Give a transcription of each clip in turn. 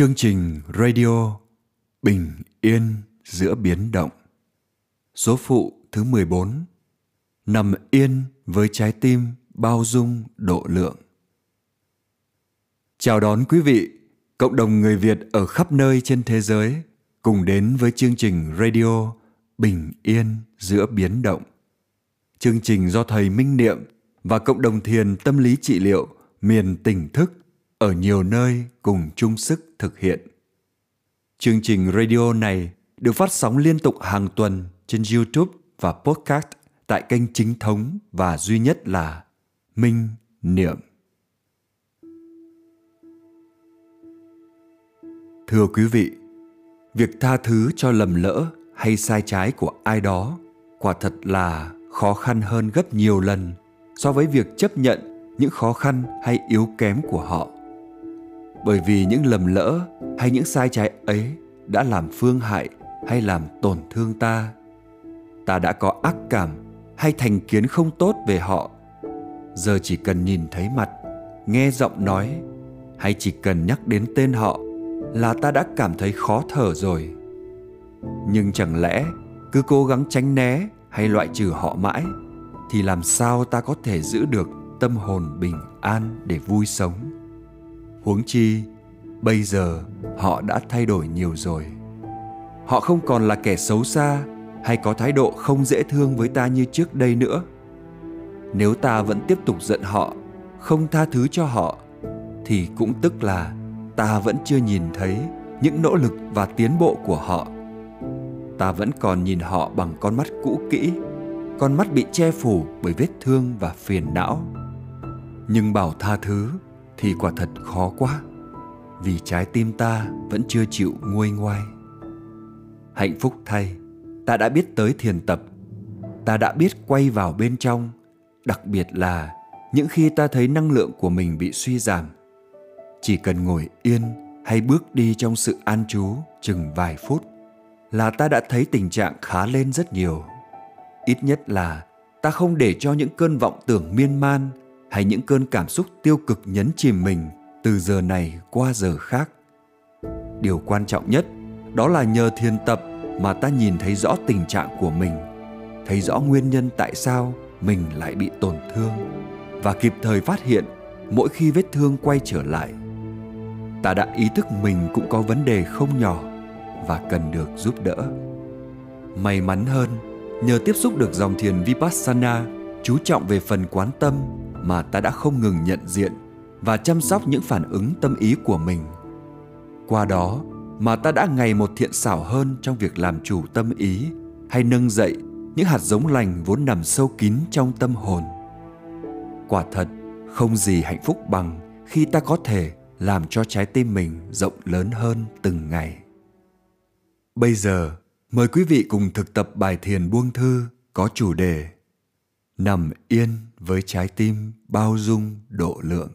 Chương trình radio Bình yên giữa biến động. Số phụ thứ 14 Nằm yên với trái tim bao dung độ lượng. Chào đón quý vị, cộng đồng người Việt ở khắp nơi trên thế giới cùng đến với chương trình radio Bình yên giữa biến động. Chương trình do thầy Minh Niệm và cộng đồng thiền tâm lý trị liệu miền tỉnh thức ở nhiều nơi cùng chung sức thực hiện. Chương trình radio này được phát sóng liên tục hàng tuần trên YouTube và podcast tại kênh chính thống và duy nhất là Minh Niệm. Thưa quý vị, việc tha thứ cho lầm lỡ hay sai trái của ai đó quả thật là khó khăn hơn gấp nhiều lần so với việc chấp nhận những khó khăn hay yếu kém của họ bởi vì những lầm lỡ hay những sai trái ấy đã làm phương hại hay làm tổn thương ta. Ta đã có ác cảm hay thành kiến không tốt về họ. Giờ chỉ cần nhìn thấy mặt, nghe giọng nói, hay chỉ cần nhắc đến tên họ là ta đã cảm thấy khó thở rồi. Nhưng chẳng lẽ cứ cố gắng tránh né hay loại trừ họ mãi thì làm sao ta có thể giữ được tâm hồn bình an để vui sống? Huống chi, bây giờ họ đã thay đổi nhiều rồi. Họ không còn là kẻ xấu xa hay có thái độ không dễ thương với ta như trước đây nữa. Nếu ta vẫn tiếp tục giận họ, không tha thứ cho họ, thì cũng tức là ta vẫn chưa nhìn thấy những nỗ lực và tiến bộ của họ. Ta vẫn còn nhìn họ bằng con mắt cũ kỹ, con mắt bị che phủ bởi vết thương và phiền não. Nhưng bảo tha thứ thì quả thật khó quá, vì trái tim ta vẫn chưa chịu nguôi ngoai. Hạnh phúc thay, ta đã biết tới thiền tập, ta đã biết quay vào bên trong, đặc biệt là những khi ta thấy năng lượng của mình bị suy giảm. Chỉ cần ngồi yên hay bước đi trong sự an trú chừng vài phút là ta đã thấy tình trạng khá lên rất nhiều. Ít nhất là ta không để cho những cơn vọng tưởng miên man hay những cơn cảm xúc tiêu cực nhấn chìm mình từ giờ này qua giờ khác. Điều quan trọng nhất, đó là nhờ thiền tập mà ta nhìn thấy rõ tình trạng của mình, thấy rõ nguyên nhân tại sao mình lại bị tổn thương, và kịp thời phát hiện mỗi khi vết thương quay trở lại, ta đã ý thức mình cũng có vấn đề không nhỏ và cần được giúp đỡ. May mắn hơn, nhờ tiếp xúc được dòng thiền vipassana, chú trọng về phần quán tâm mà ta đã không ngừng nhận diện và chăm sóc những phản ứng tâm ý của mình. Qua đó mà ta đã ngày một thiện xảo hơn trong việc làm chủ tâm ý hay nâng dậy những hạt giống lành vốn nằm sâu kín trong tâm hồn. Quả thật, không gì hạnh phúc bằng khi ta có thể làm cho trái tim mình rộng lớn hơn từng ngày. Bây giờ, mời quý vị cùng thực tập bài thiền buông thư có chủ đề nằm yên với trái tim bao dung độ lượng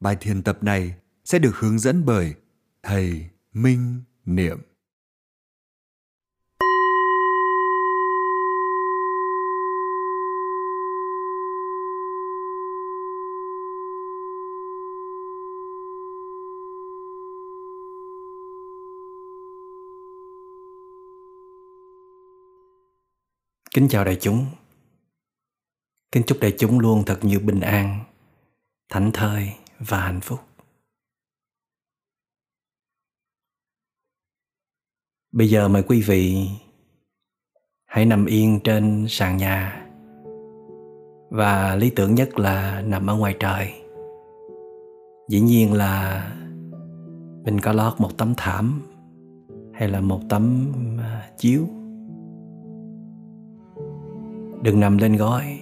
bài thiền tập này sẽ được hướng dẫn bởi thầy minh niệm Kính chào đại chúng. Kính chúc đại chúng luôn thật nhiều bình an, thảnh thơi và hạnh phúc. Bây giờ mời quý vị hãy nằm yên trên sàn nhà và lý tưởng nhất là nằm ở ngoài trời. Dĩ nhiên là mình có lót một tấm thảm hay là một tấm à, chiếu đừng nằm lên gối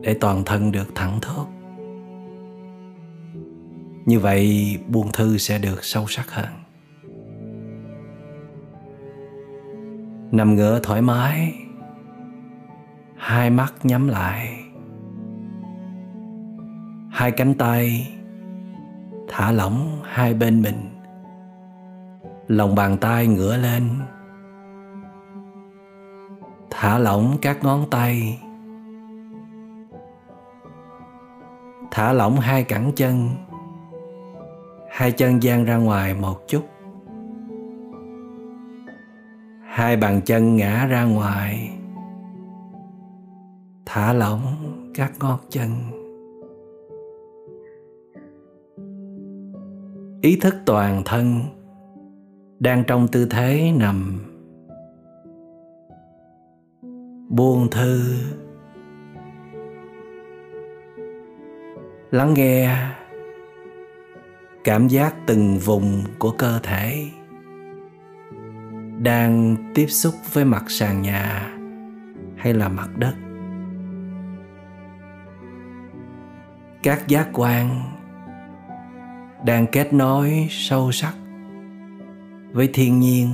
để toàn thân được thẳng thốt. Như vậy, buông thư sẽ được sâu sắc hơn. Nằm ngửa thoải mái, hai mắt nhắm lại. Hai cánh tay thả lỏng hai bên mình. Lòng bàn tay ngửa lên. Thả lỏng các ngón tay. Thả lỏng hai cẳng chân. Hai chân dang ra ngoài một chút. Hai bàn chân ngã ra ngoài. Thả lỏng các ngón chân. Ý thức toàn thân đang trong tư thế nằm. Buông thư lắng nghe cảm giác từng vùng của cơ thể đang tiếp xúc với mặt sàn nhà hay là mặt đất. Các giác quan đang kết nối sâu sắc với thiên nhiên,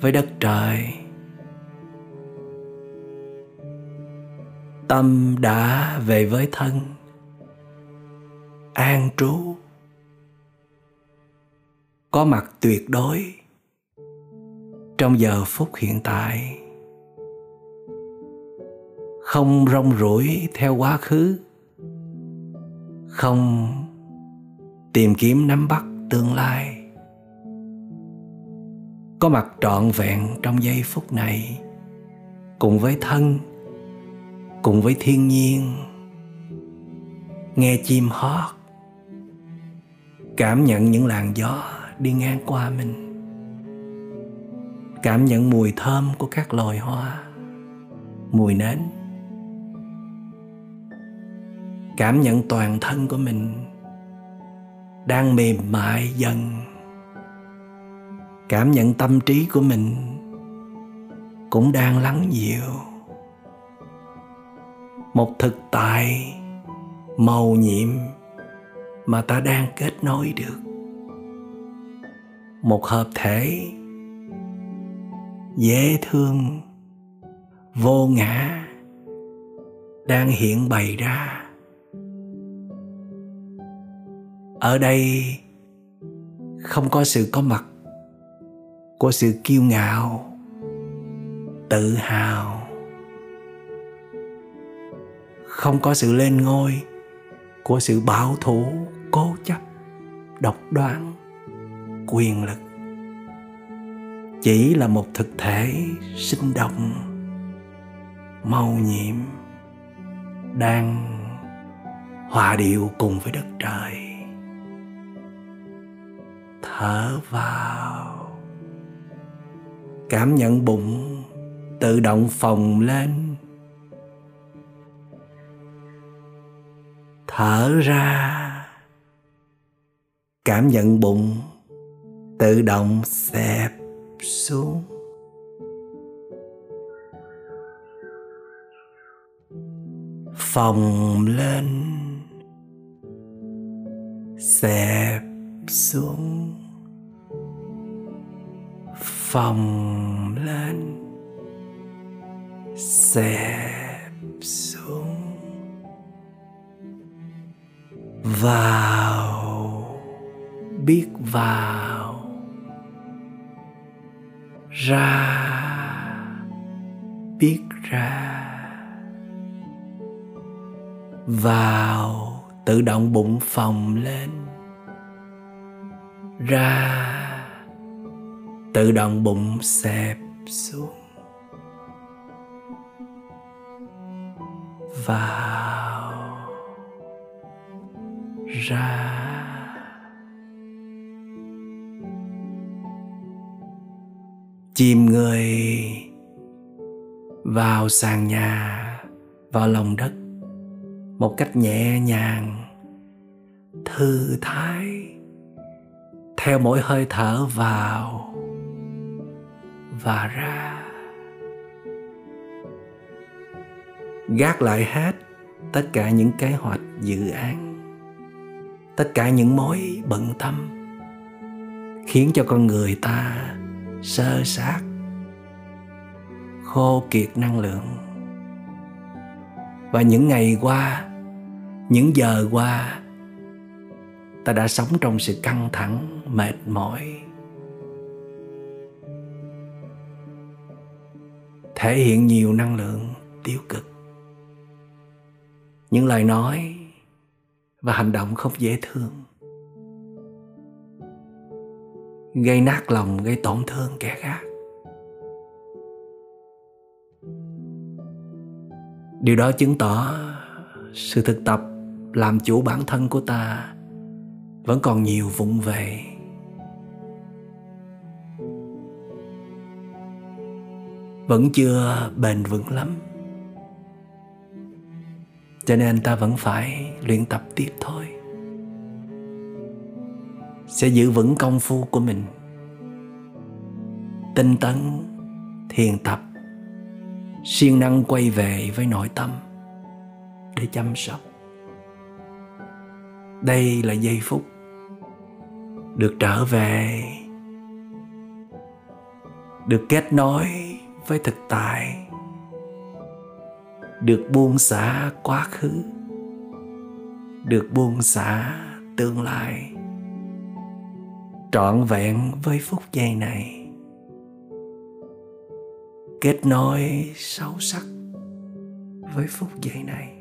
với đất trời. Tâm đã về với thân an trú. Có mặt tuyệt đối trong giờ phút hiện tại. Không rong ruổi theo quá khứ. Không tìm kiếm nắm bắt tương lai. Có mặt trọn vẹn trong giây phút này, cùng với thân, cùng với thiên nhiên. Nghe chim hót cảm nhận những làn gió đi ngang qua mình. Cảm nhận mùi thơm của các loài hoa, mùi nến. Cảm nhận toàn thân của mình đang mềm mại dần. Cảm nhận tâm trí của mình cũng đang lắng dịu. Một thực tại màu nhiệm mà ta đang kết nối được. Một hợp thể dễ thương, vô ngã đang hiện bày ra. Ở đây không có sự có mặt của sự kiêu ngạo, tự hào. Không có sự lên ngôi của sự bảo thủ cố chấp, độc đoán, quyền lực. Chỉ là một thực thể sinh động, màu nhiệm, đang hòa điệu cùng với đất trời. Thở vào, cảm nhận bụng tự động phồng lên. Thở ra cảm nhận bụng tự động xẹp xuống. Phồng lên, xẹp xuống. Phồng lên, xẹp xuống. Vào biết vào. Ra, biết ra. Vào, tự động bụng phồng lên. Ra, tự động bụng xẹp xuống. Vào, ra. Chìm người vào sàn nhà, vào lòng đất một cách nhẹ nhàng, thư thái, theo mỗi hơi thở vào và ra. Gác lại hết tất cả những kế hoạch dự án, tất cả những mối bận tâm, khiến cho con người ta sơ sát, khô kiệt năng lượng. Và những ngày qua, những giờ qua, ta đã sống trong sự căng thẳng, mệt mỏi. Thể hiện nhiều năng lượng tiêu cực. Những lời nói và hành động không dễ thương gây nát lòng, gây tổn thương kẻ khác. Điều đó chứng tỏ sự thực tập làm chủ bản thân của ta vẫn còn nhiều vụng về. Vẫn chưa bền vững lắm. Cho nên ta vẫn phải luyện tập tiếp thôi sẽ giữ vững công phu của mình. Tinh tấn, thiền tập, siêng năng quay về với nội tâm để chăm sóc. Đây là giây phút được trở về, được kết nối với thực tại, được buông xả quá khứ, được buông xả tương lai trọn vẹn với phút giây này. Kết nối sâu sắc với phút giây này.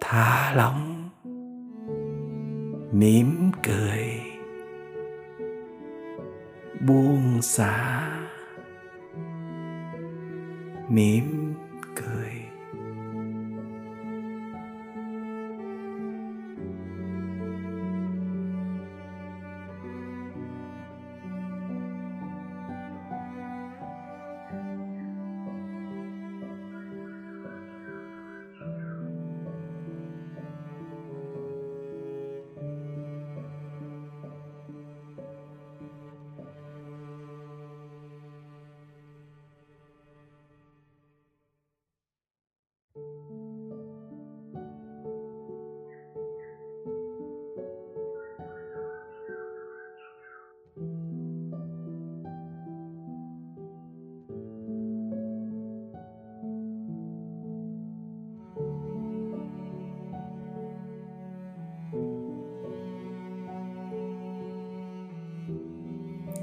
Thả lỏng, mỉm cười, buông xả, mỉm cười.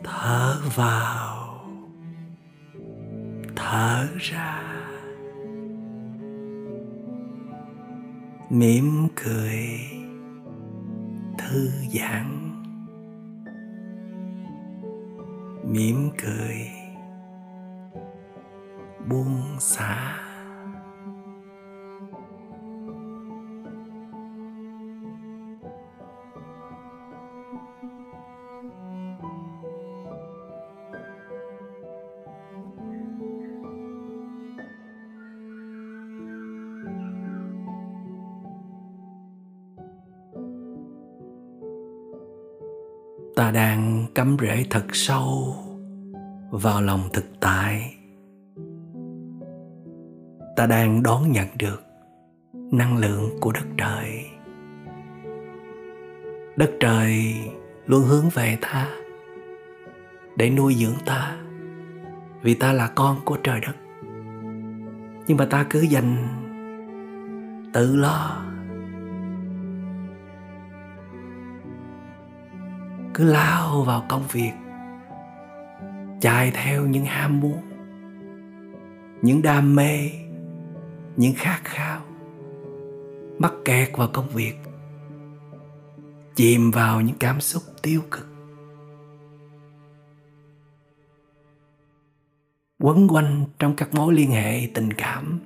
Thở vào thở ra. Mỉm cười thư giãn. Mỉm cười buông xả. Ta đang cắm rễ thật sâu vào lòng thực tại. Ta đang đón nhận được năng lượng của đất trời. Đất trời luôn hướng về ta để nuôi dưỡng ta, vì ta là con của trời đất. Nhưng mà ta cứ dành tự lo cứ lao vào công việc, chạy theo những ham muốn, những đam mê, những khát khao, mắc kẹt vào công việc, chìm vào những cảm xúc tiêu cực. Quấn quanh trong các mối liên hệ tình cảm.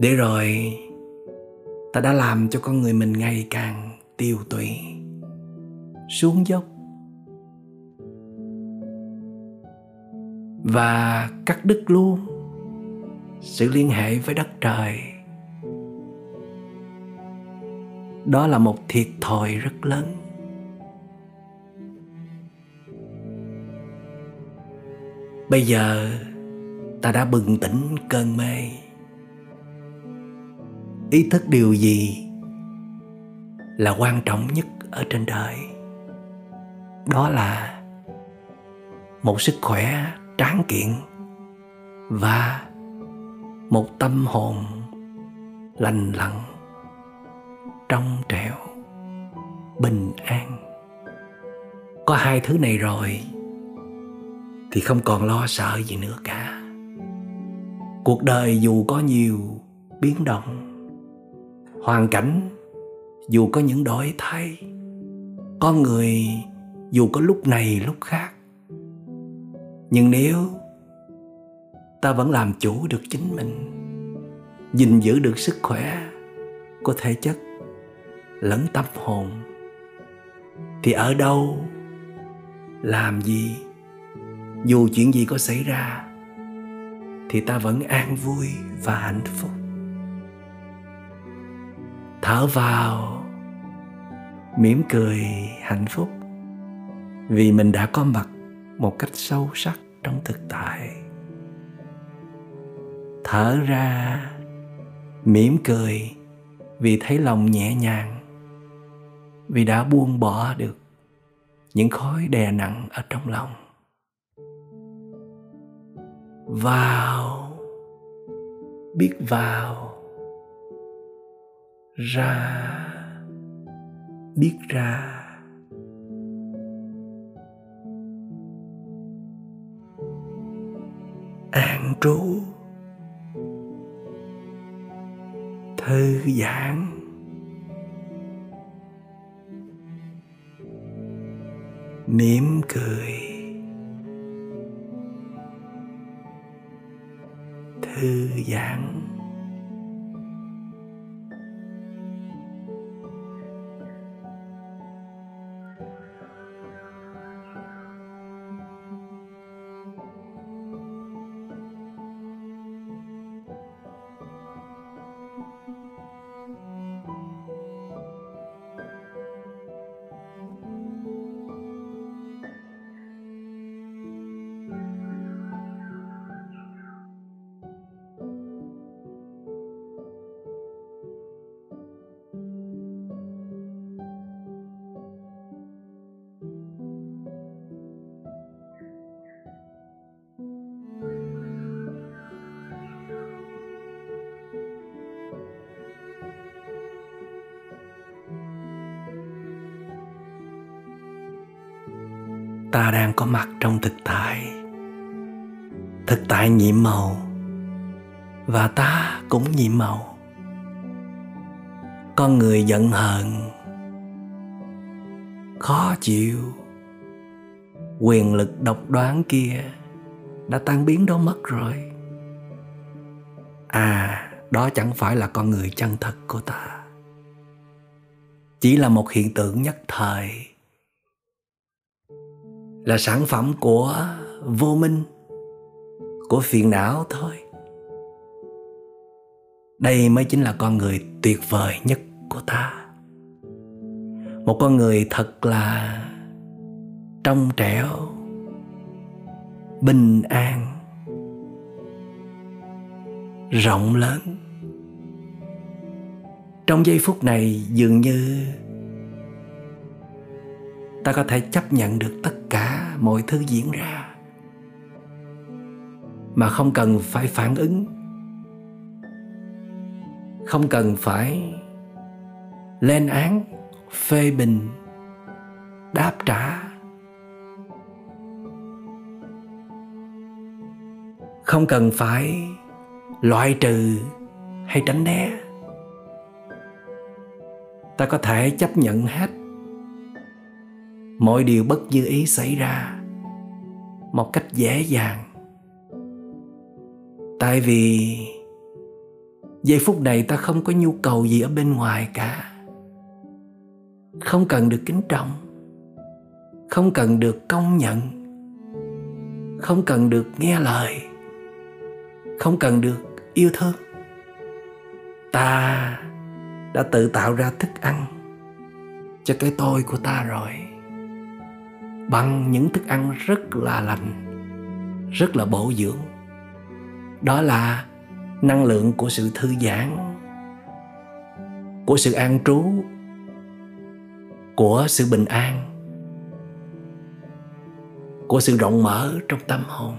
Để rồi, ta đã làm cho con người mình ngày càng tiêu tụy xuống dốc. Và cắt đứt luôn sự liên hệ với đất trời. Đó là một thiệt thòi rất lớn. Bây giờ ta đã bừng tỉnh cơn mê. Ý thức điều gì là quan trọng nhất ở trên đời? Đó là một sức khỏe tráng kiện và một tâm hồn lành lặn trong trẻo, bình an. Có hai thứ này rồi thì không còn lo sợ gì nữa cả. Cuộc đời dù có nhiều biến động, hoàn cảnh dù có những đổi thay, con người dù có lúc này, lúc khác. Nhưng nếu ta vẫn làm chủ được chính mình, gìn giữ được sức khỏe của thể chất, lẫn tâm hồn, thì ở đâu, làm gì, dù chuyện gì có xảy ra, thì ta vẫn an vui và hạnh phúc. Thở vào, mỉm cười hạnh phúc vì mình đã có mặt một cách sâu sắc trong thực tại. Thở ra, mỉm cười vì thấy lòng nhẹ nhàng, vì đã buông bỏ được những khối đè nặng ở trong lòng. Vào, biết vào, ra, biết ra. An trú. Thư giãn. Mỉm cười. Thư giãn. Thực tại. Thực tại nhiệm màu. Và ta cũng nhiệm màu. Con người giận hờn. Khó chịu. Quyền lực độc đoán kia đã tan biến đâu mất rồi. À đó chẳng phải là con người chân thật của ta. Chỉ là một hiện tượng nhất thời là sản phẩm của vô minh, của phiền não thôi. Đây mới chính là con người tuyệt vời nhất của ta. Một con người thật là trong trẻo, bình an, rộng lớn. Trong giây phút này dường như ta có thể chấp nhận được tất cả mọi thứ diễn ra. Mà không cần phải phản ứng. Không cần phải lên án, phê bình, đáp trả. Không cần phải loại trừ hay tránh né. Ta có thể chấp nhận hết mọi điều bất như ý xảy ra một cách dễ dàng. Tại vì giây phút này ta không có nhu cầu gì ở bên ngoài cả. Không cần được kính trọng, không cần được công nhận, không cần được nghe lời, không cần được yêu thương. Ta đã tự tạo ra thức ăn cho cái tôi của ta rồi bằng những thức ăn rất là lành, rất là bổ dưỡng. Đó là năng lượng của sự thư giãn, của sự an trú, của sự bình an, của sự rộng mở trong tâm hồn.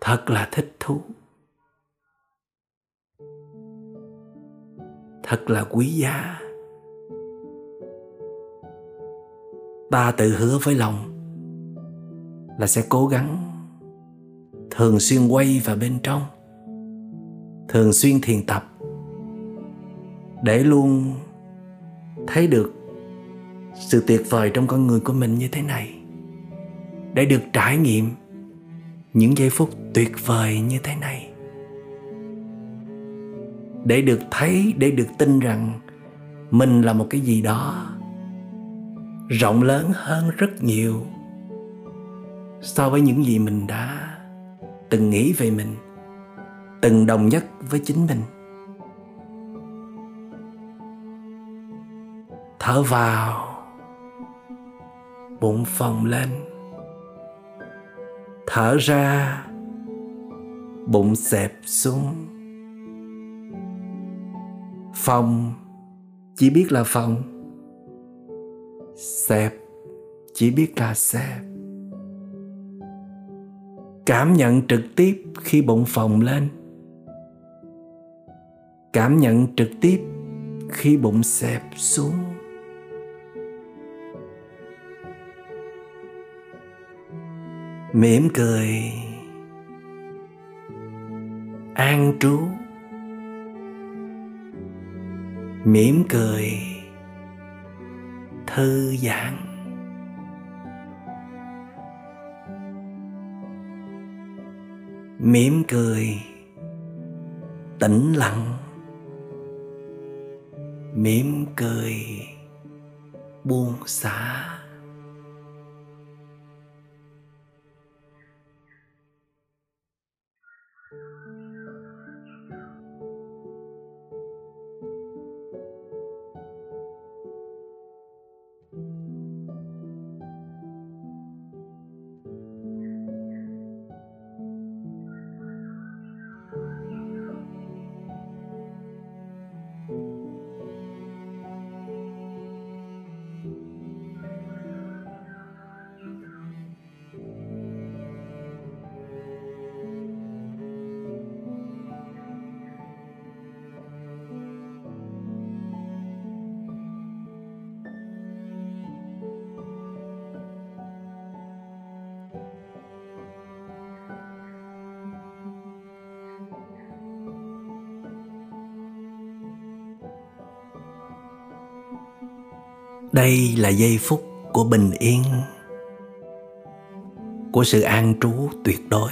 Thật là thích thú. Thật là quý giá. Ta tự hứa với lòng là sẽ cố gắng thường xuyên quay vào bên trong, thường xuyên thiền tập để luôn thấy được sự tuyệt vời trong con người của mình như thế này, để được trải nghiệm những giây phút tuyệt vời như thế này để được thấy, để được tin rằng mình là một cái gì đó rộng lớn hơn rất nhiều so với những gì mình đã từng nghĩ về mình, từng đồng nhất với chính mình. Thở vào, bụng phồng lên. Thở ra, bụng xẹp xuống phòng chỉ biết là phòng xẹp chỉ biết là xẹp cảm nhận trực tiếp khi bụng phồng lên. Cảm nhận trực tiếp khi bụng xẹp xuống. Mỉm cười. An trú. Mỉm cười thư giãn. Mỉm cười tĩnh lặng. Mỉm cười buông xả. Đây là giây phút của bình yên, của sự an trú tuyệt đối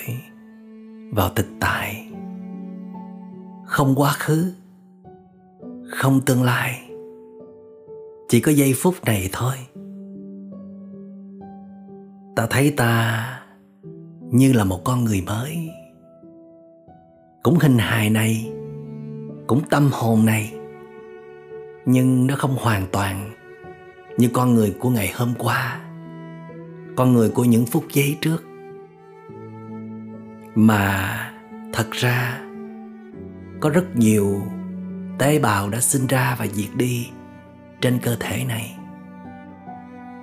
vào thực tại. Không quá khứ, không tương lai, chỉ có giây phút này thôi. Ta thấy ta như là một con người mới. Cũng hình hài này, cũng tâm hồn này, nhưng nó không hoàn toàn như con người của ngày hôm qua, con người của những phút giây trước. Mà thật ra, có rất nhiều tế bào đã sinh ra và diệt đi trên cơ thể này.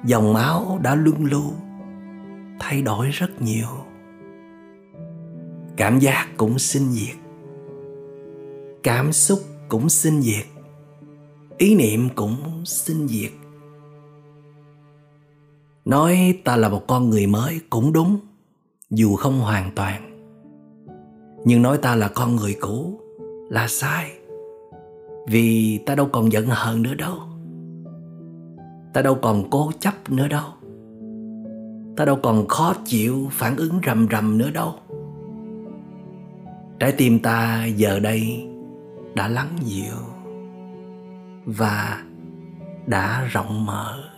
Dòng máu đã luân lưu, thay đổi rất nhiều. Cảm giác cũng sinh diệt. Cảm xúc cũng sinh diệt. Ý niệm cũng sinh diệt nói ta là một con người mới cũng đúng, dù không hoàn toàn. Nhưng nói ta là con người cũ là sai, vì ta đâu còn giận hờn nữa đâu. Ta đâu còn cố chấp nữa đâu. Ta đâu còn khó chịu phản ứng rầm rầm nữa đâu. Trái tim ta giờ đây đã lắng dịu và đã rộng mở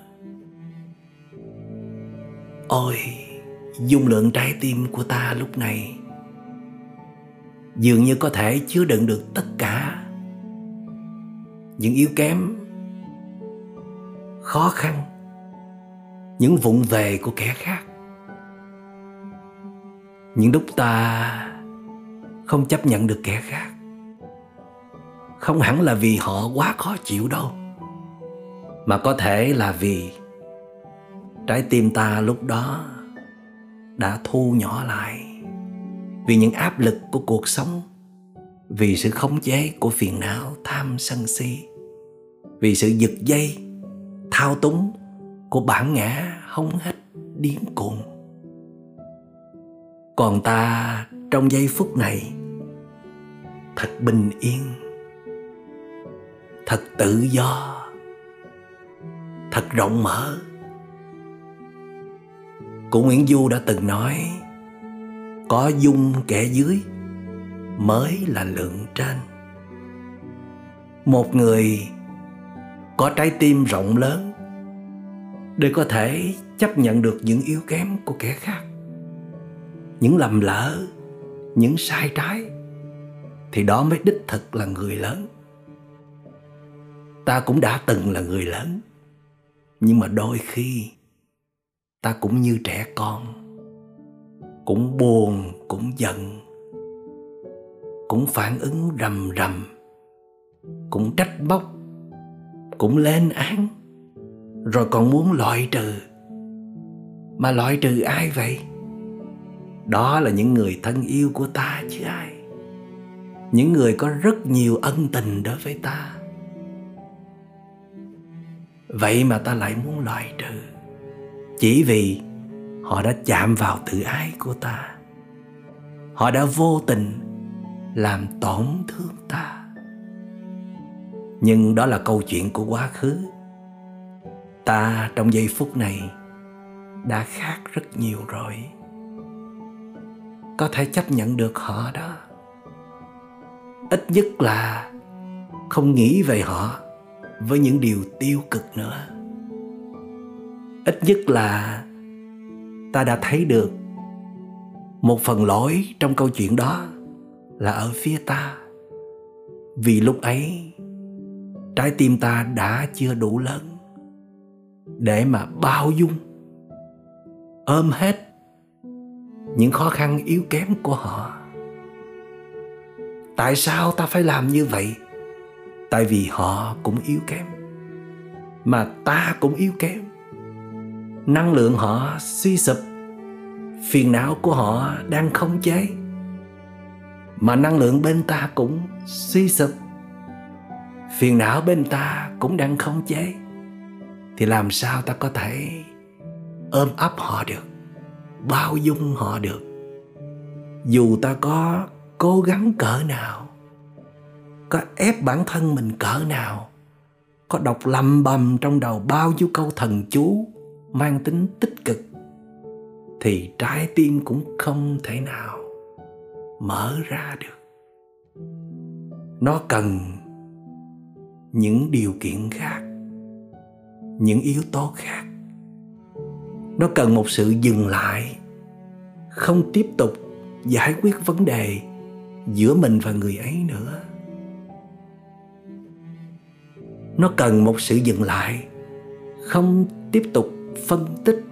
ôi, dung lượng trái tim của ta lúc này dường như có thể chứa đựng được tất cả những yếu kém, khó khăn, những vụng về của kẻ khác. Những lúc ta không chấp nhận được kẻ khác, không hẳn là vì họ quá khó chịu đâu, mà có thể là vì trái tim ta lúc đó đã thu nhỏ lại vì những áp lực của cuộc sống, vì sự khống chế của phiền não tham sân si, vì sự giật dây, thao túng của bản ngã hống hách điên cuồng. Còn ta trong giây phút này thật bình yên, thật tự do, thật rộng mở cụ nguyễn du đã từng nói, có dung kẻ dưới mới là lượng trên. Một người có trái tim rộng lớn để có thể chấp nhận được những yếu kém của kẻ khác, những lầm lỡ, những sai trái, thì đó mới đích thực là người lớn. Ta cũng đã từng là người lớn, nhưng mà đôi khi ta cũng như trẻ con. Cũng buồn, cũng giận, cũng phản ứng rầm rầm, cũng trách móc cũng lên án. Rồi còn muốn loại trừ. Mà loại trừ ai vậy? Đó là những người thân yêu của ta chứ ai. Những người có rất nhiều ân tình đối với ta. Vậy mà ta lại muốn loại trừ chỉ vì họ đã chạm vào tự ái của ta. Họ đã vô tình làm tổn thương ta. Nhưng đó là câu chuyện của quá khứ. Ta trong giây phút này đã khác rất nhiều rồi. Có thể chấp nhận được họ đó. Ít nhất là không nghĩ về họ với những điều tiêu cực nữa ít nhất là ta đã thấy được một phần lỗi trong câu chuyện đó là ở phía ta. Vì lúc ấy, trái tim ta đã chưa đủ lớn để mà bao dung, ôm hết những khó khăn yếu kém của họ. Tại sao ta phải làm như vậy? Tại vì họ cũng yếu kém, mà ta cũng yếu kém năng lượng họ suy sụp, phiền não của họ đang không chế. Mà năng lượng bên ta cũng suy sụp, phiền não bên ta cũng đang không chế. Thì làm sao ta có thể ôm ấp họ được, bao dung họ được? Dù ta có cố gắng cỡ nào, có ép bản thân mình cỡ nào, có đọc lầm bầm trong đầu bao nhiêu câu thần chú mang tính tích cực, thì trái tim cũng không thể nào mở ra được. Nó cần những điều kiện khác, những yếu tố khác. Nó cần một sự dừng lại, không tiếp tục giải quyết vấn đề giữa mình và người ấy nữa. Nó cần một sự dừng lại, không tiếp tục phân tích,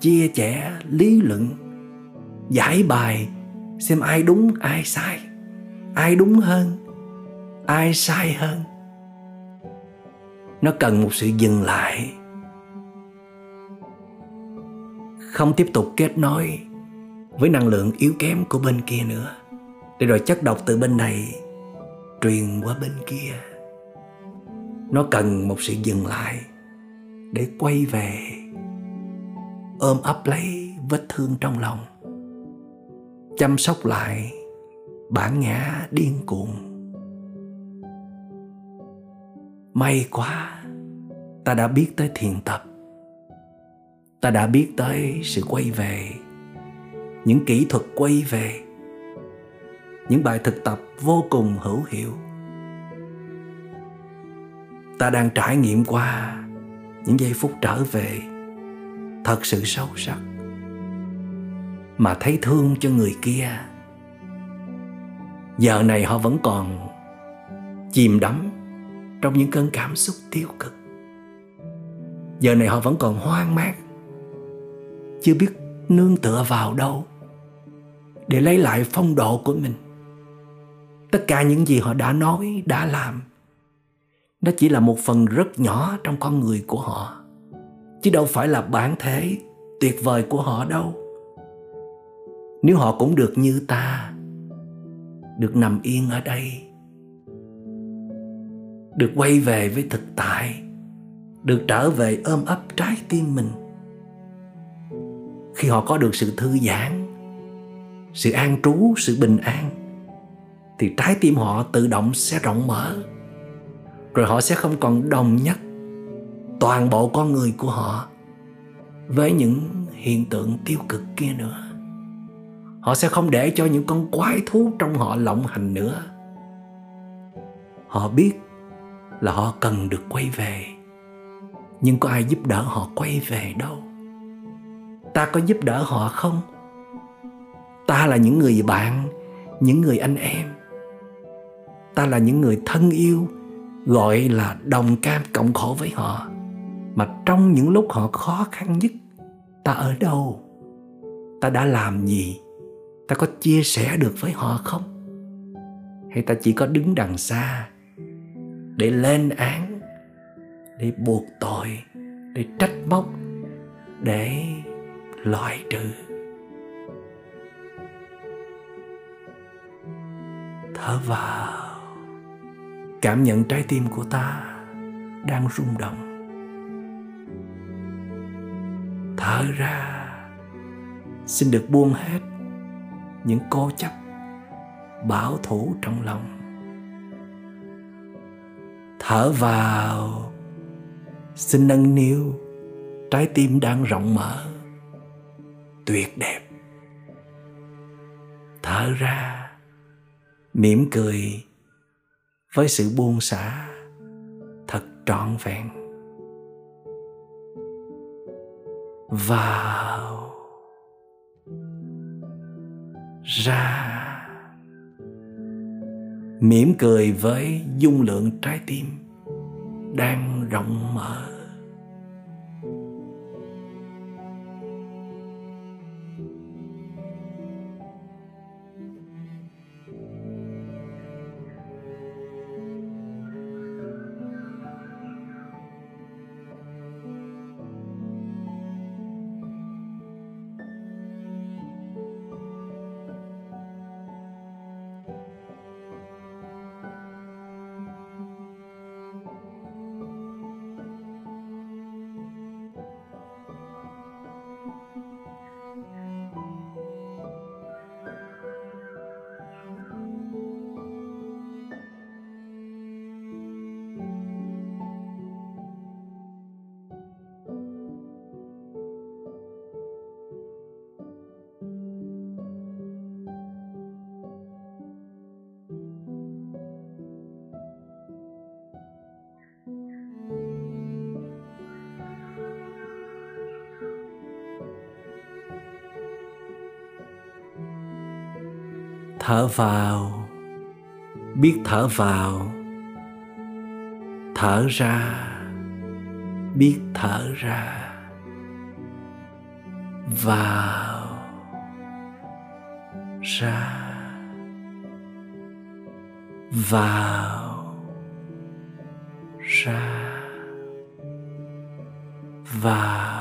chia sẻ, lý luận, giải bài, xem ai đúng, ai sai, ai đúng hơn, ai sai hơn. Nó cần một sự dừng lại. Không tiếp tục kết nối với năng lượng yếu kém của bên kia nữa. Để rồi chất độc từ bên này truyền qua bên kia. Nó cần một sự dừng lại để quay về, ôm ấp lấy vết thương trong lòng, chăm sóc lại bản ngã điên cuồng. May quá, ta đã biết tới thiền tập, ta đã biết tới sự quay về, những kỹ thuật quay về, những bài thực tập vô cùng hữu hiệu. Ta đang trải nghiệm qua những giây phút trở về thật sự sâu sắc mà thấy thương cho người kia. Giờ này họ vẫn còn chìm đắm trong những cơn cảm xúc tiêu cực. Giờ này họ vẫn còn hoang mang, chưa biết nương tựa vào đâu để lấy lại phong độ của mình. Tất cả những gì họ đã nói, đã làm nó chỉ là một phần rất nhỏ trong con người của họ. Chứ đâu phải là bản thể tuyệt vời của họ đâu. Nếu họ cũng được như ta, được nằm yên ở đây, được quay về với thực tại, được trở về ôm ấp trái tim mình, khi họ có được sự thư giãn, sự an trú, sự bình an, thì trái tim họ tự động sẽ rộng mở rồi họ sẽ không còn đồng nhất toàn bộ con người của họ với những hiện tượng tiêu cực kia nữa. Họ sẽ không để cho những con quái thú trong họ lộng hành nữa. Họ biết là họ cần được quay về, nhưng có ai giúp đỡ họ quay về đâu? Ta có giúp đỡ họ không? Ta là những người bạn, những người anh em. Ta là những người thân yêu gọi là đồng cam cộng khổ với họ. Mà trong những lúc họ khó khăn nhất, ta ở đâu? Ta đã làm gì? Ta có chia sẻ được với họ không? Hay ta chỉ có đứng đằng xa để lên án, để buộc tội, để trách móc, để loại trừ? Thở vào cảm nhận trái tim của ta đang rung động. Thở ra, xin được buông hết những cố chấp, bảo thủ trong lòng. Thở vào, xin nâng niu, trái tim đang rộng mở, tuyệt đẹp. Thở ra, mỉm cười với sự buông xả thật trọn vẹn. Vào. Ra. Mỉm cười với dung lượng trái tim đang rộng mở. Thở vào. Biết thở vào, thở ra. Biết thở ra. Vào. Ra. Vào. Ra. Vào.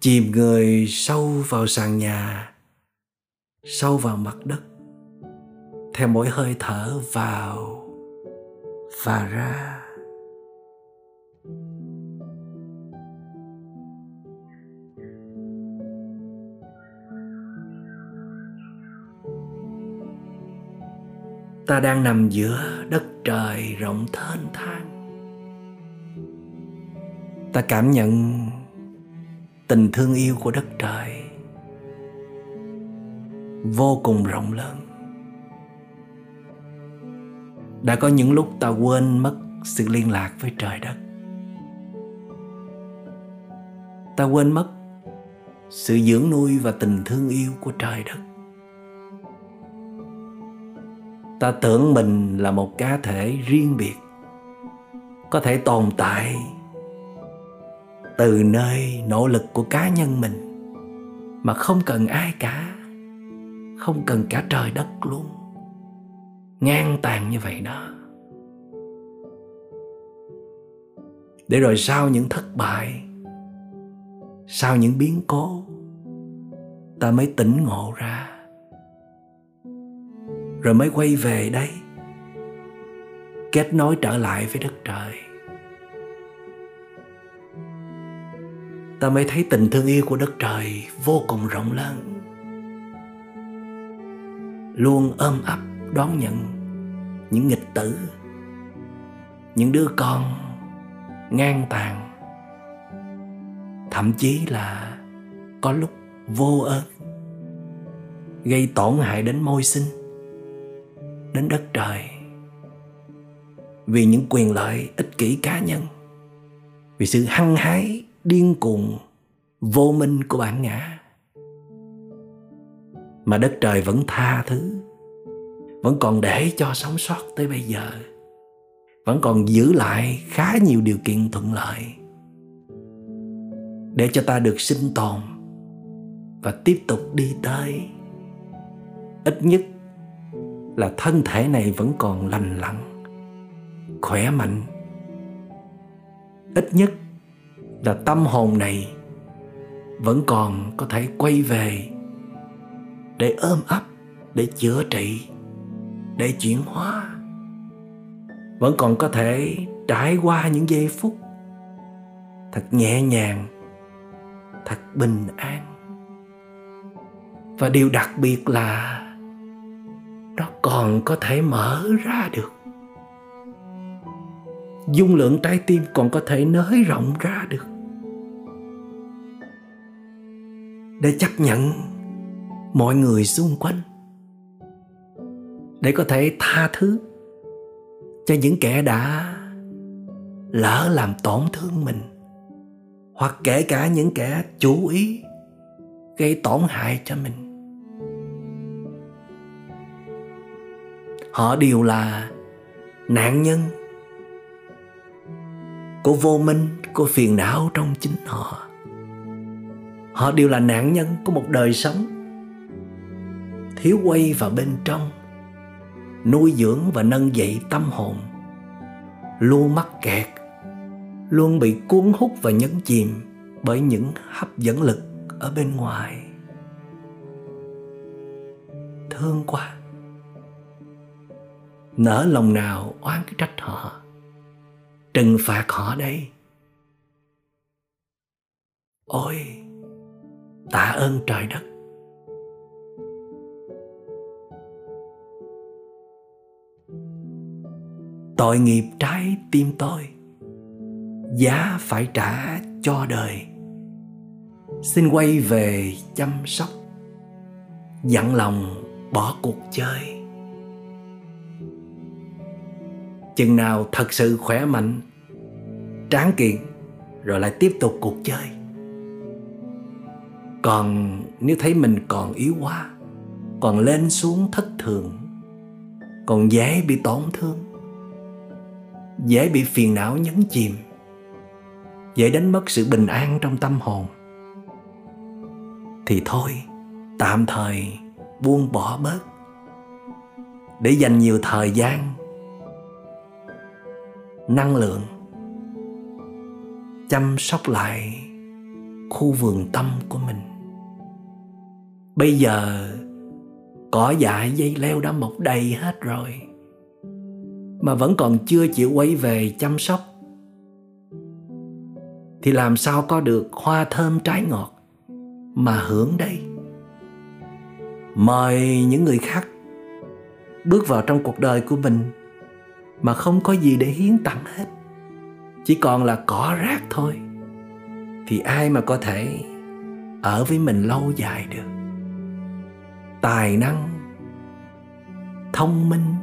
Chìm người sâu vào sàn nhà, sâu vào mặt đất. Theo mỗi hơi thở vào và ra. Ta đang nằm giữa đất trời rộng thênh thang. Ta cảm nhận tình thương yêu của đất trời. Vô cùng rộng lớn. Đã có những lúc ta quên mất sự liên lạc với trời đất. Ta quên mất sự dưỡng nuôi và tình thương yêu của trời đất. Ta tưởng mình là một cá thể riêng biệt, có thể tồn tại từ nơi nỗ lực của cá nhân mình, mà không cần ai cả, không cần cả trời đất luôn. Ngang tàn như vậy đó. Để rồi sau những thất bại, sau những biến cố, ta mới tỉnh ngộ ra. Rồi mới quay về đây, kết nối trở lại với đất trời. Ta mới thấy tình thương yêu của đất trời vô cùng rộng lớn. Luôn ôm ấp đón nhận những nghịch tử, những đứa con ngang tàn. Thậm chí là có lúc vô ơn, gây tổn hại đến môi sinh, đến đất trời. Vì những quyền lợi ích kỷ cá nhân, vì sự hăng hái điên cuồng, vô minh của bản ngã. Mà đất trời vẫn tha thứ, vẫn còn để cho sống sót tới bây giờ, vẫn còn giữ lại khá nhiều điều kiện thuận lợi để cho ta được sinh tồn và tiếp tục đi tới. Ít nhất là thân thể này vẫn còn lành lặn, khỏe mạnh. Ít nhất là tâm hồn này vẫn còn có thể quay về để ôm ấp, để chữa trị, để chuyển hóa. Vẫn còn có thể trải qua những giây phút thật nhẹ nhàng, thật bình an. Và điều đặc biệt là nó còn có thể mở ra được. Dung lượng trái tim còn có thể nới rộng ra được. Để chấp nhận mọi người xung quanh. Để có thể tha thứ cho những kẻ đã lỡ làm tổn thương mình, hoặc kể cả những kẻ chú ý gây tổn hại cho mình. Họ đều là nạn nhân của vô minh, của phiền não trong chính họ họ đều là nạn nhân của một đời sống thiếu quay vào bên trong, nuôi dưỡng và nâng dậy tâm hồn. Luôn mắc kẹt, luôn bị cuốn hút và nhấn chìm bởi những hấp dẫn lực ở bên ngoài. Thương quá. Nỡ lòng nào oán trách họ, trừng phạt họ đây. Ôi tạ ơn trời đất. Tội nghiệp trái tim tôi, giá phải trả cho đời. Xin quay về chăm sóc, dặn lòng bỏ cuộc chơi. Chừng nào thật sự khỏe mạnh, tráng kiện, rồi lại tiếp tục cuộc chơi còn nếu thấy mình còn yếu quá, còn lên xuống thất thường, còn dễ bị tổn thương, dễ bị phiền não nhấn chìm, dễ đánh mất sự bình an trong tâm hồn, thì thôi, tạm thời buông bỏ bớt. Để dành nhiều thời gian, năng lượng, chăm sóc lại khu vườn tâm của mình bây giờ, cỏ dại dây leo đã mọc đầy hết rồi, mà vẫn còn chưa chịu quay về chăm sóc. Thì làm sao có được hoa thơm trái ngọt mà hưởng đây? Mời những người khác bước vào trong cuộc đời của mình mà không có gì để hiến tặng hết. Chỉ còn là cỏ rác thôi, thì ai mà có thể ở với mình lâu dài được? Tài năng, thông minh.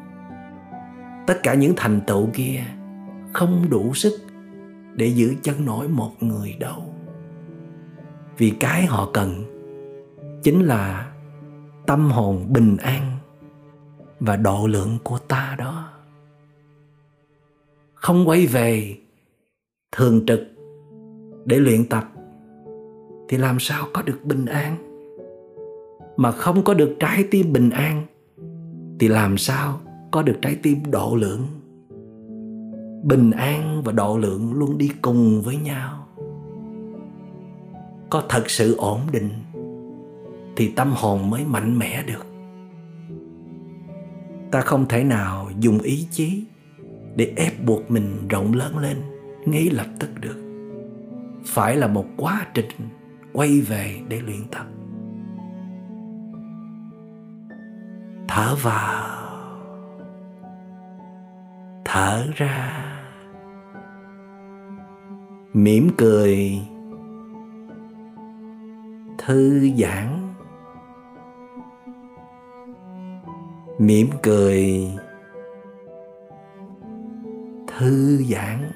Tất cả những thành tựu kia không đủ sức để giữ chân nổi một người đâu. Vì cái họ cần chính là tâm hồn bình an và độ lượng của ta đó. Không quay về thường trực để luyện tập thì làm sao có được bình an? Mà không có được trái tim bình an, thì làm sao có được trái tim độ lượng? Bình an và độ lượng luôn đi cùng với nhau. Có thật sự ổn định, thì tâm hồn mới mạnh mẽ được. Ta không thể nào dùng ý chí để ép buộc mình rộng lớn lên ngay lập tức được. Phải là một quá trình quay về để luyện tập. Thở vào. Thở ra. Mỉm cười. Thư giãn. Mỉm cười. Thư giãn.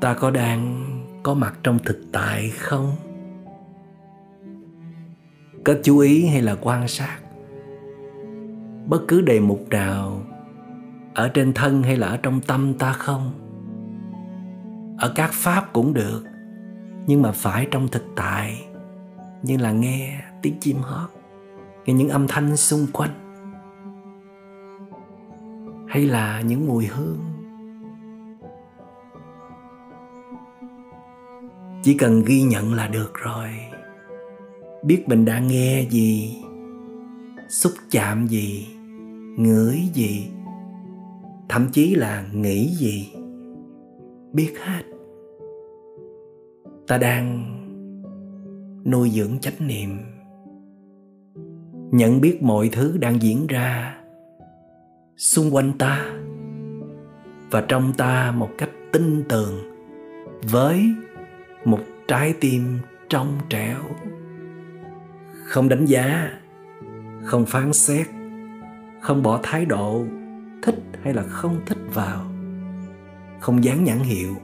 Ta có đang có mặt trong thực tại không? Có chú ý hay là quan sát? Bất cứ đề mục nào ở trên thân hay là ở trong tâm ta không? Ở các pháp cũng được, nhưng mà phải trong thực tại, như là nghe tiếng chim hót, nghe những âm thanh xung quanh, hay là những mùi hương. Chỉ cần ghi nhận là được rồi. Biết mình đã nghe gì, xúc chạm gì, ngửi gì, thậm chí là nghĩ gì, biết hết. Ta đang nuôi dưỡng chánh niệm. Nhận biết mọi thứ đang diễn ra xung quanh ta và trong ta một cách tin tưởng với một trái tim trong trẻo. Không đánh giá, không phán xét, không bỏ thái độ, thích hay là không thích vào, không dán nhãn hiệu,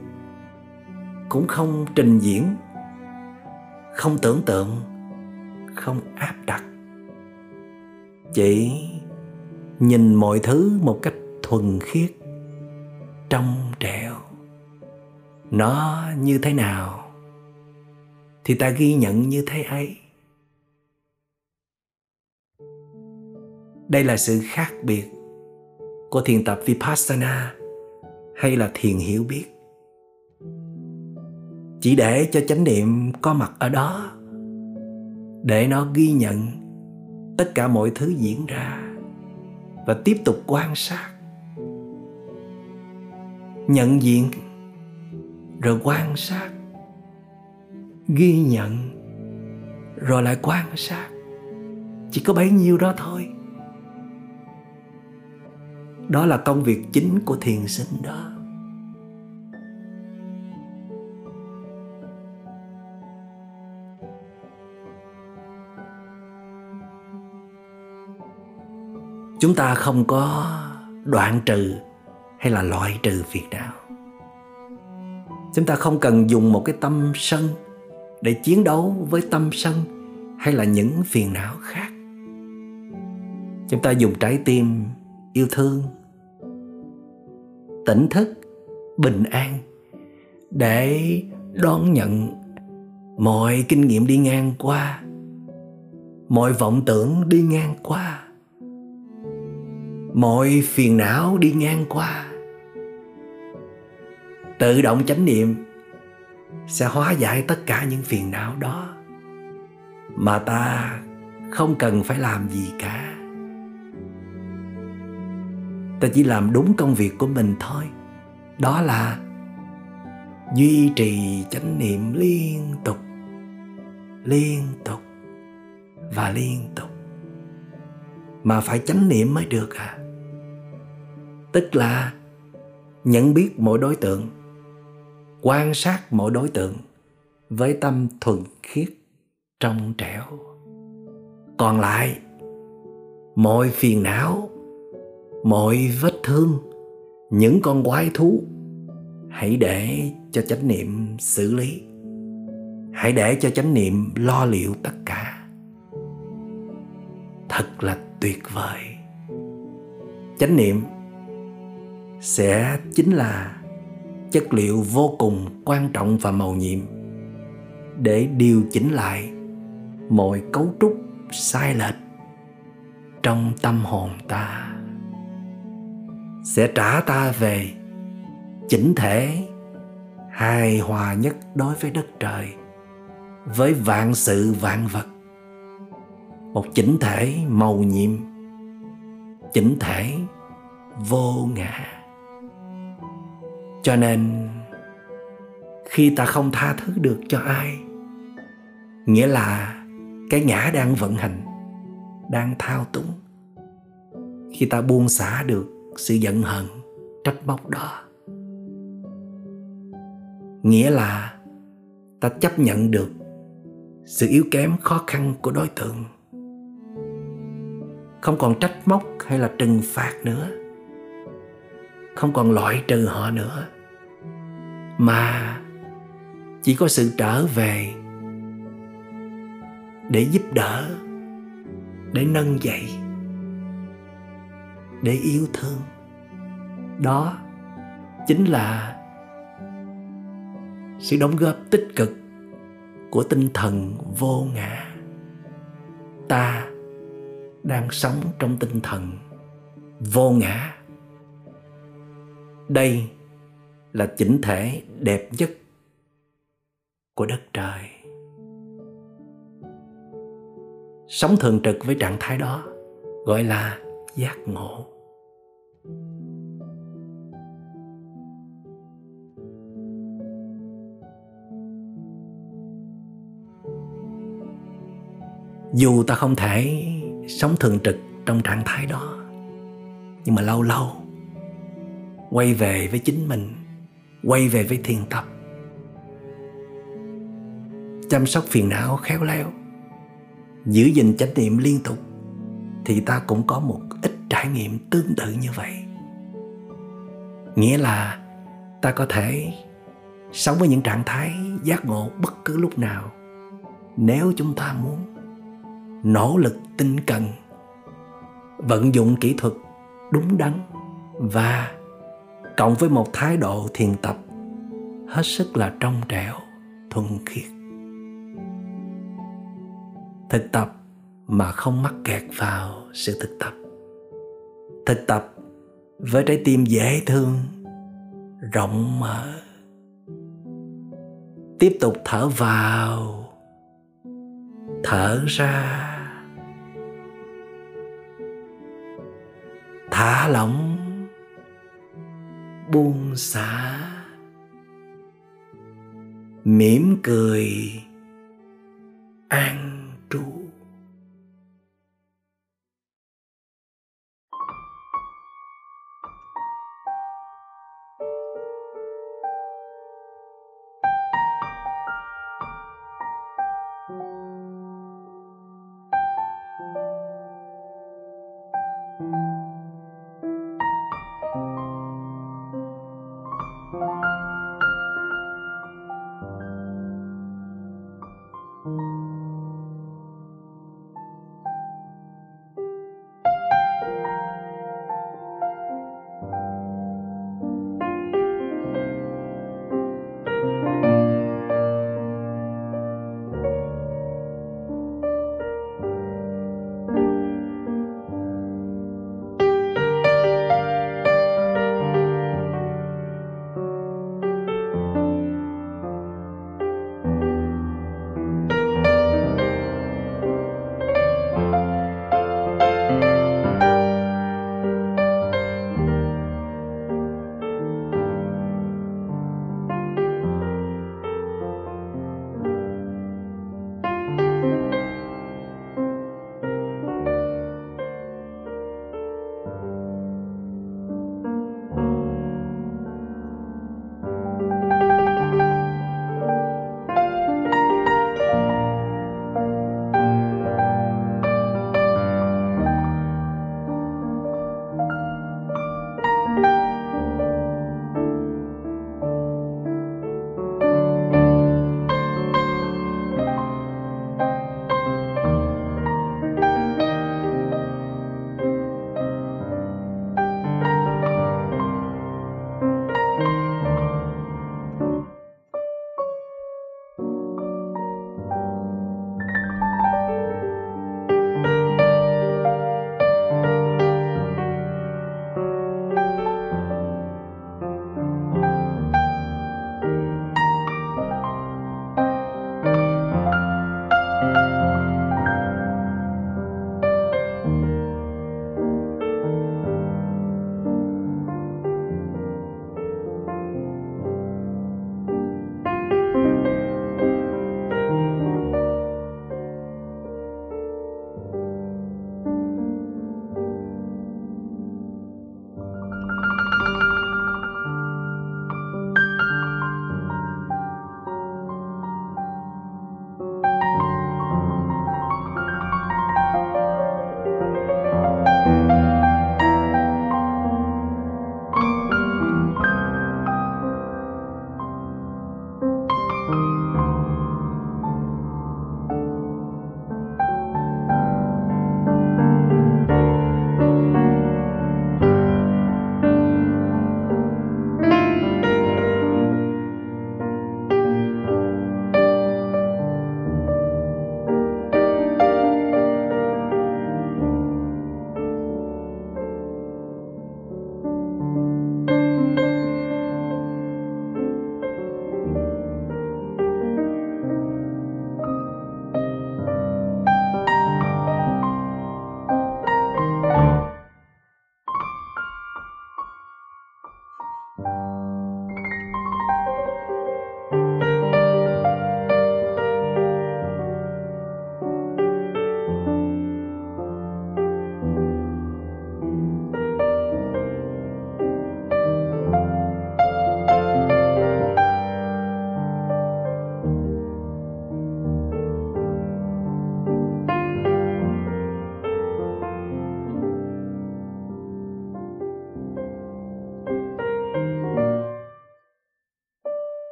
cũng không trình diễn, không tưởng tượng, không áp đặt. Chỉ nhìn mọi thứ một cách thuần khiết, trong trẻo. Nó như thế nào? Thì ta ghi nhận như thế ấy. Đây là sự khác biệt của thiền tập vipassana hay là thiền hiểu biết. Chỉ để cho chánh niệm có mặt ở đó, để nó ghi nhận tất cả mọi thứ diễn ra và tiếp tục quan sát, nhận diện, rồi quan sát ghi nhận rồi lại quan sát. Chỉ có bấy nhiêu đó thôi. Đó là công việc chính của thiền sinh đó. Chúng ta không có đoạn trừ hay là loại trừ việc nào chúng ta không cần dùng một cái tâm sân để chiến đấu với tâm sân hay là những phiền não khác. Chúng ta dùng trái tim yêu thương, tỉnh thức, bình an để đón nhận mọi kinh nghiệm đi ngang qua, mọi vọng tưởng đi ngang qua, mọi phiền não đi ngang qua. Tự động chánh niệm sẽ hóa giải tất cả những phiền não đó. Mà ta không cần phải làm gì cả. Ta chỉ làm đúng công việc của mình thôi. Đó là duy trì chánh niệm liên tục liên tục và liên tục. Mà phải chánh niệm mới được à. Tức là nhận biết mỗi đối tượng quan sát mỗi đối tượng với tâm thuần khiết trong trẻo. Còn lại, mọi phiền não, mọi vết thương, những con quái thú, hãy để cho chánh niệm xử lý. Hãy để cho chánh niệm lo liệu tất cả. Thật là tuyệt vời. Chánh niệm sẽ chính là chất liệu vô cùng quan trọng và màu nhiệm. Để điều chỉnh lại, mọi cấu trúc sai lệch trong tâm hồn ta sẽ trả ta về chỉnh thể hài hòa nhất đối với đất trời, với vạn sự vạn vật. Một chỉnh thể màu nhiệm, chỉnh thể vô ngã cho nên, khi ta không tha thứ được cho ai, nghĩa là cái ngã đang vận hành, đang thao túng. Khi ta buông xả được sự giận hờn, trách móc đó, nghĩa là ta chấp nhận được sự yếu kém khó khăn của đối tượng. Không còn trách móc hay là trừng phạt nữa. Không còn loại trừ họ nữa mà chỉ có sự trở về để giúp đỡ, để nâng dậy, để yêu thương. Đó chính là sự đóng góp tích cực của tinh thần vô ngã. Ta đang sống trong tinh thần vô ngã. Đây là chỉnh thể đẹp nhất của đất trời. Sống thường trực với trạng thái đó gọi là giác ngộ. Dù ta không thể sống thường trực trong trạng thái đó, nhưng mà lâu lâu quay về với chính mình quay về với thiền tập chăm sóc phiền não khéo léo, giữ gìn chánh niệm liên tục, thì ta cũng có một ít trải nghiệm tương tự như vậy. Nghĩa là ta có thể sống với những trạng thái giác ngộ bất cứ lúc nào nếu chúng ta muốn. Nỗ lực tinh cần, vận dụng kỹ thuật đúng đắn và cộng với một thái độ thiền tập, hết sức là trong trẻo, thuần khiết. Thực tập mà không mắc kẹt vào sự thực tập. Thực tập với trái tim dễ thương, rộng mở. Tiếp tục thở vào, thở ra. Thả lỏng buông xả. Mỉm cười an trú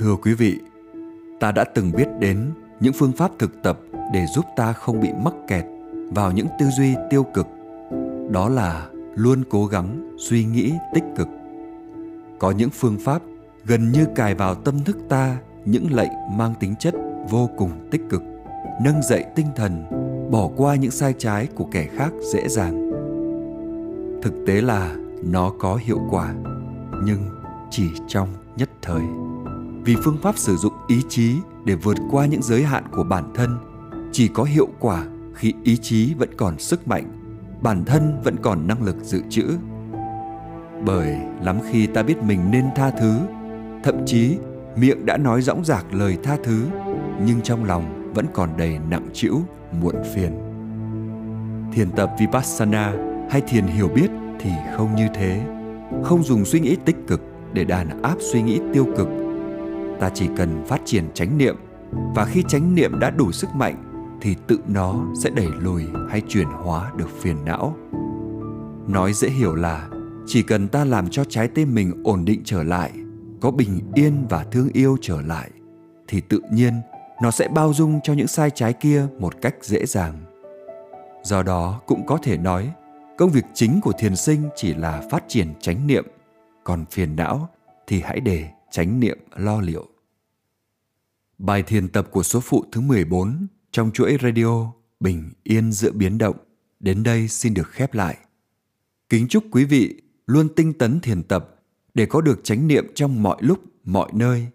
Thưa quý vị, ta đã từng biết đến những phương pháp thực tập để giúp ta không bị mắc kẹt vào những tư duy tiêu cực. Đó là luôn cố gắng suy nghĩ tích cực. Có những phương pháp gần như cài vào tâm thức ta những lệnh mang tính chất vô cùng tích cực, nâng dậy tinh thần, bỏ qua những sai trái của kẻ khác dễ dàng. Thực tế là nó có hiệu quả, nhưng chỉ trong nhất thời vì phương pháp sử dụng ý chí để vượt qua những giới hạn của bản thân chỉ có hiệu quả khi ý chí vẫn còn sức mạnh, bản thân vẫn còn năng lực dự trữ. Bởi lắm khi ta biết mình nên tha thứ, thậm chí miệng đã nói dõng dạc lời tha thứ, nhưng trong lòng vẫn còn đầy nặng trĩu, muộn phiền. Thiền tập vipassana hay thiền hiểu biết thì không như thế. Không dùng suy nghĩ tích cực để đàn áp suy nghĩ tiêu cực ta chỉ cần phát triển chánh niệm. Và khi chánh niệm đã đủ sức mạnh, thì tự nó sẽ đẩy lùi hay chuyển hóa được phiền não. Nói dễ hiểu là, chỉ cần ta làm cho trái tim mình ổn định trở lại, có bình yên và thương yêu trở lại, thì tự nhiên nó sẽ bao dung cho những sai trái kia một cách dễ dàng. Do đó cũng có thể nói, công việc chính của thiền sinh chỉ là phát triển chánh niệm, còn phiền não thì hãy để chánh niệm lo liệu. Bài thiền tập của số phụ thứ 14 trong chuỗi radio Bình yên giữa biến động đến đây xin được khép lại. Kính chúc quý vị luôn tinh tấn thiền tập để có được chánh niệm trong mọi lúc, mọi nơi,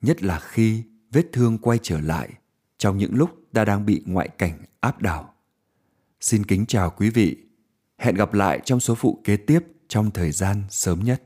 nhất là khi vết thương quay trở lại trong những lúc ta đang bị ngoại cảnh áp đảo. Xin kính chào quý vị. Hẹn gặp lại trong số phụ kế tiếp trong thời gian sớm nhất.